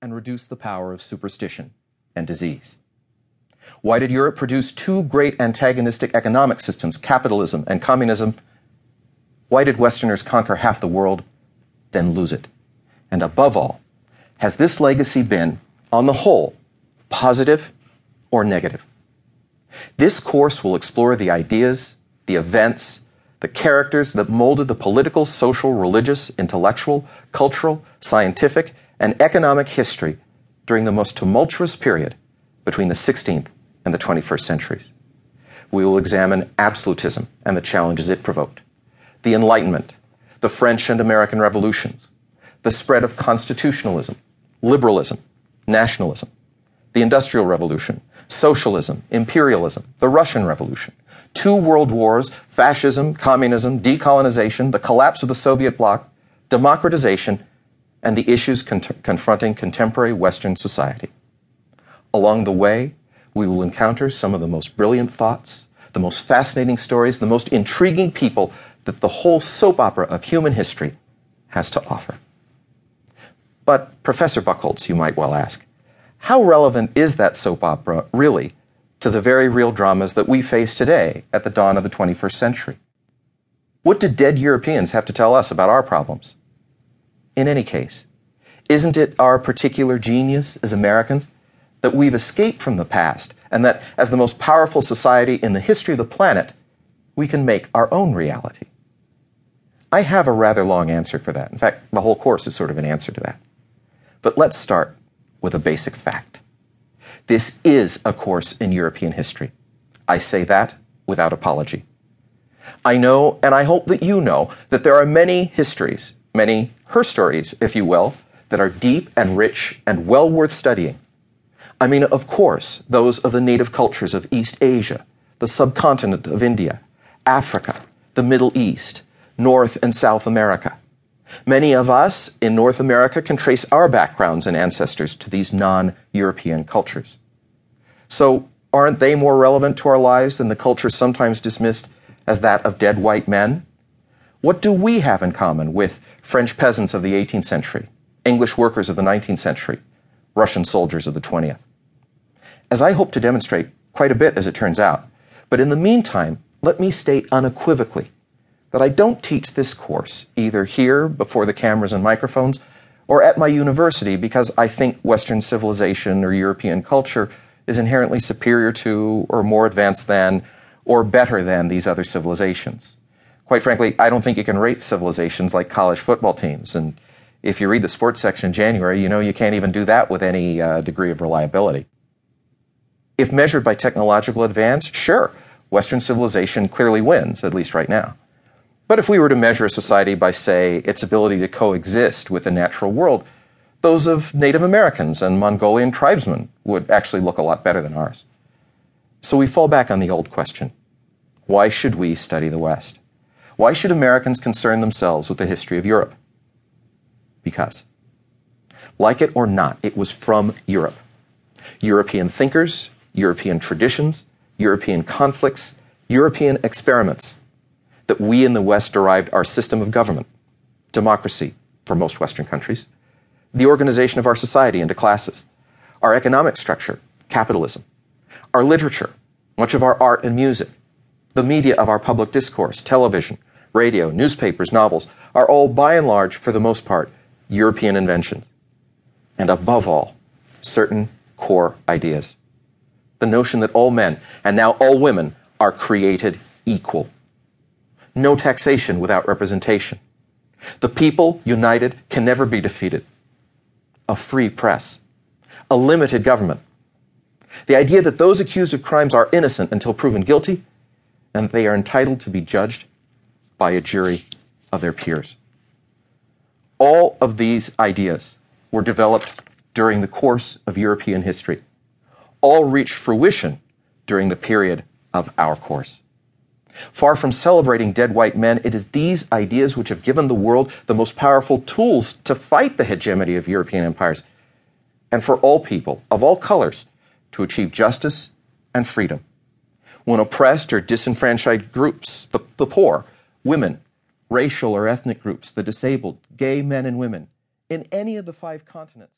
and reduce the power of superstition and disease. Why did Europe produce two great antagonistic economic systems, capitalism and communism? Why did Westerners conquer half the world, then lose it? And above all, has this legacy been, on the whole, positive or negative? This course will explore the ideas, the events, the characters that molded the political, social, religious, intellectual, cultural, scientific, and economic history during the most tumultuous period between the 16th and the 21st centuries. We will examine absolutism and the challenges it provoked, the Enlightenment, the French and American revolutions, the spread of constitutionalism, liberalism, nationalism, the Industrial Revolution, socialism, imperialism, the Russian Revolution, two world wars, fascism, communism, decolonization, the collapse of the Soviet bloc, democratization, and the issues con- confronting contemporary Western society. Along the way, we will encounter some of the most brilliant thoughts, the most fascinating stories, the most intriguing people that the whole soap opera of human history has to offer. But, Professor Bucholz, you might well ask, how relevant is that soap opera really to the very real dramas that we face today at the dawn of the 21st century? What do dead Europeans have to tell us about our problems? In any case, isn't it our particular genius as Americans that we've escaped from the past and that as the most powerful society in the history of the planet, we can make our own reality? I have a rather long answer for that. In fact, the whole course is sort of an answer to that. But let's start with a basic fact. This is a course in European history. I say that without apology. I know, and I hope that you know, that there are many histories, many her stories, if you will, that are deep and rich and well worth studying. I mean, of course, those of the native cultures of East Asia, the subcontinent of India, Africa, the Middle East, North and South America. Many of us in North America can trace our backgrounds and ancestors to these non European cultures. So, aren't they more relevant to our lives than the culture sometimes dismissed as that of dead white men? What do we have in common with French peasants of the 18th century, English workers of the 19th century, Russian soldiers of the 20th? As I hope to demonstrate quite a bit as it turns out, but in the meantime, let me state unequivocally that I don't teach this course either here before the cameras and microphones or at my university because I think Western civilization or European culture is inherently superior to or more advanced than or better than these other civilizations. Quite frankly, I don't think you can rate civilizations like college football teams. And if you read the sports section in January, you know you can't even do that with any uh, degree of reliability. If measured by technological advance, sure, Western civilization clearly wins, at least right now. But if we were to measure a society by, say, its ability to coexist with the natural world, those of Native Americans and Mongolian tribesmen would actually look a lot better than ours. So we fall back on the old question why should we study the West? Why should Americans concern themselves with the history of Europe? Because, like it or not, it was from Europe. European thinkers, European traditions, European conflicts, European experiments that we in the West derived our system of government, democracy for most Western countries, the organization of our society into classes, our economic structure, capitalism, our literature, much of our art and music, the media of our public discourse, television, radio, newspapers, novels, are all by and large, for the most part, European inventions. And above all, certain core ideas. The notion that all men, and now all women, are created equal no taxation without representation. The people, united, can never be defeated. A free press. A limited government. The idea that those accused of crimes are innocent until proven guilty, and they are entitled to be judged by a jury of their peers. All of these ideas were developed during the course of European history. All reached fruition during the period of our course. Far from celebrating dead white men, it is these ideas which have given the world the most powerful tools to fight the hegemony of European empires, and for all people of all colors to achieve justice and freedom. When oppressed or disenfranchised groups, the, the poor, women, racial or ethnic groups, the disabled, gay men and women, in any of the five continents,